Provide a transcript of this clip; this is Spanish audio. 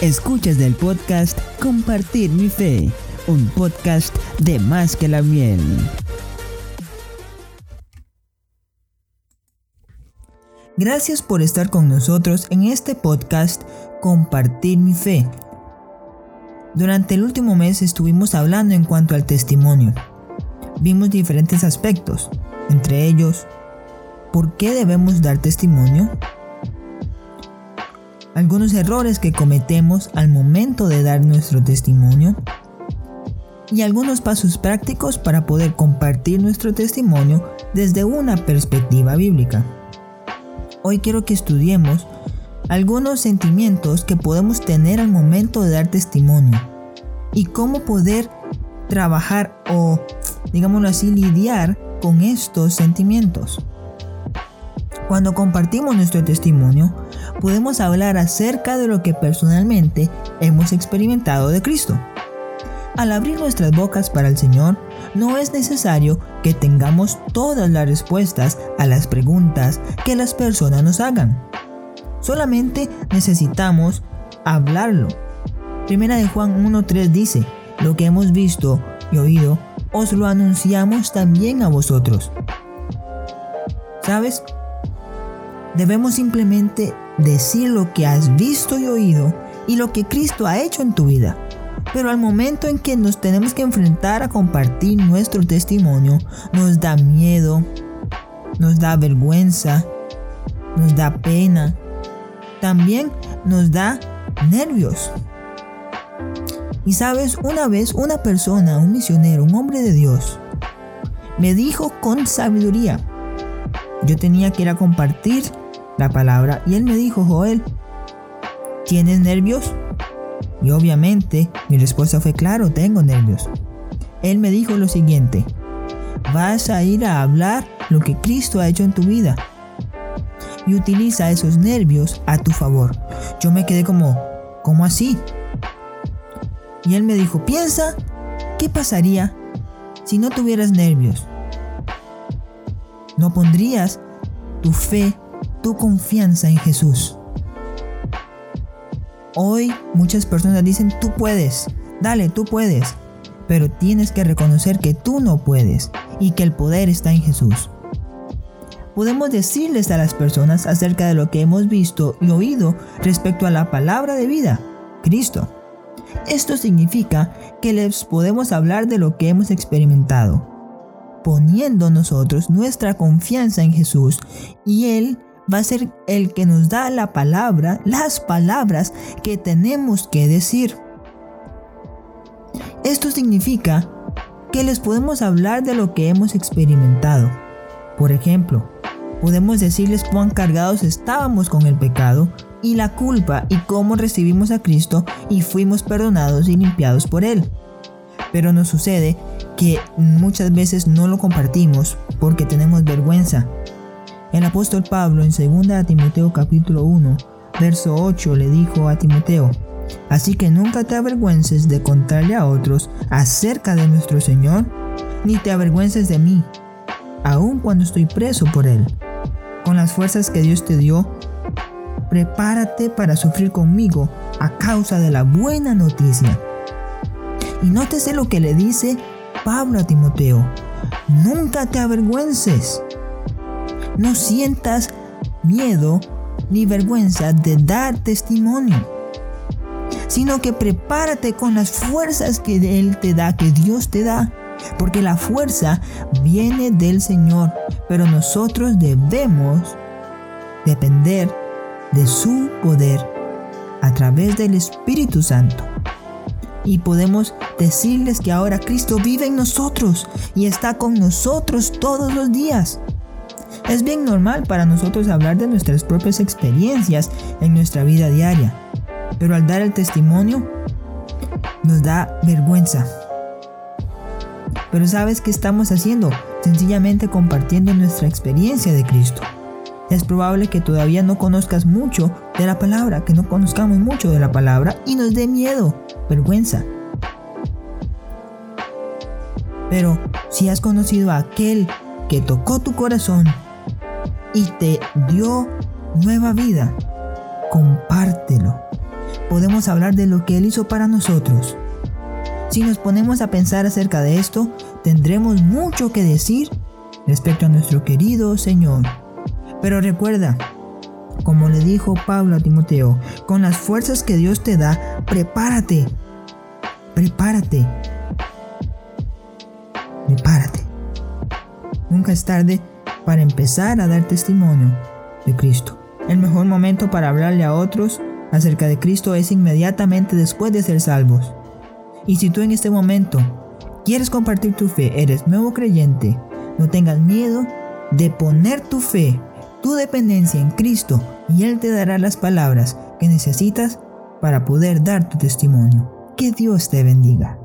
Escuchas del podcast Compartir mi fe, un podcast de más que la miel. Gracias por estar con nosotros en este podcast Compartir mi fe. Durante el último mes estuvimos hablando en cuanto al testimonio. Vimos diferentes aspectos, entre ellos, ¿por qué debemos dar testimonio? Algunos errores que cometemos al momento de dar nuestro testimonio y algunos pasos prácticos para poder compartir nuestro testimonio desde una perspectiva bíblica. Hoy quiero que estudiemos algunos sentimientos que podemos tener al momento de dar testimonio y cómo poder trabajar o, digámoslo así, lidiar con estos sentimientos. Cuando compartimos nuestro testimonio, podemos hablar acerca de lo que personalmente hemos experimentado de Cristo. Al abrir nuestras bocas para el Señor, no es necesario que tengamos todas las respuestas a las preguntas que las personas nos hagan. Solamente necesitamos hablarlo. Primera de Juan 1.3 dice, lo que hemos visto y oído, os lo anunciamos también a vosotros. ¿Sabes? Debemos simplemente decir lo que has visto y oído y lo que Cristo ha hecho en tu vida. Pero al momento en que nos tenemos que enfrentar a compartir nuestro testimonio, nos da miedo, nos da vergüenza, nos da pena, también nos da nervios. Y sabes, una vez una persona, un misionero, un hombre de Dios, me dijo con sabiduría, yo tenía que ir a compartir la palabra y él me dijo, Joel, ¿tienes nervios? Y obviamente mi respuesta fue, claro, tengo nervios. Él me dijo lo siguiente, vas a ir a hablar lo que Cristo ha hecho en tu vida. Y utiliza esos nervios a tu favor. Yo me quedé como, ¿cómo así? Y él me dijo, piensa, ¿qué pasaría si no tuvieras nervios? No pondrías tu fe, tu confianza en Jesús. Hoy muchas personas dicen, tú puedes, dale, tú puedes, pero tienes que reconocer que tú no puedes y que el poder está en Jesús. Podemos decirles a las personas acerca de lo que hemos visto y oído respecto a la palabra de vida, Cristo. Esto significa que les podemos hablar de lo que hemos experimentado, poniendo nosotros nuestra confianza en Jesús y Él va a ser el que nos da la palabra, las palabras que tenemos que decir. Esto significa que les podemos hablar de lo que hemos experimentado. Por ejemplo, podemos decirles cuán cargados estábamos con el pecado y la culpa y cómo recibimos a Cristo y fuimos perdonados y limpiados por Él. Pero nos sucede que muchas veces no lo compartimos porque tenemos vergüenza. El apóstol Pablo en 2 Timoteo capítulo 1, verso 8 le dijo a Timoteo, Así que nunca te avergüences de contarle a otros acerca de nuestro Señor, ni te avergüences de mí, aun cuando estoy preso por Él. Con las fuerzas que Dios te dio, prepárate para sufrir conmigo a causa de la buena noticia. Y nótese lo que le dice Pablo a Timoteo. Nunca te avergüences. No sientas miedo ni vergüenza de dar testimonio, sino que prepárate con las fuerzas que Él te da, que Dios te da, porque la fuerza viene del Señor, pero nosotros debemos depender de su poder a través del Espíritu Santo. Y podemos decirles que ahora Cristo vive en nosotros y está con nosotros todos los días. Es bien normal para nosotros hablar de nuestras propias experiencias en nuestra vida diaria, pero al dar el testimonio nos da vergüenza. Pero ¿sabes qué estamos haciendo? Sencillamente compartiendo nuestra experiencia de Cristo. Es probable que todavía no conozcas mucho de la palabra, que no conozcamos mucho de la palabra y nos dé miedo, vergüenza. Pero si has conocido a aquel que tocó tu corazón y te dio nueva vida, compártelo. podemos hablar de lo que Él hizo para nosotros. Si nos ponemos a pensar acerca de esto, tendremos mucho que decir respecto a nuestro querido Señor. Pero recuerda, como le dijo Pablo a Timoteo, con las fuerzas que Dios te da, prepárate. Prepárate. Prepárate. Nunca es tarde para empezar a dar testimonio de Cristo. El mejor momento para hablarle a otros acerca de Cristo es inmediatamente después de ser salvos. Y si tú en este momento quieres compartir tu fe, eres nuevo creyente, no tengas miedo de poner tu fe, tu dependencia en Cristo y Él te dará las palabras que necesitas para poder dar tu testimonio. Que Dios te bendiga.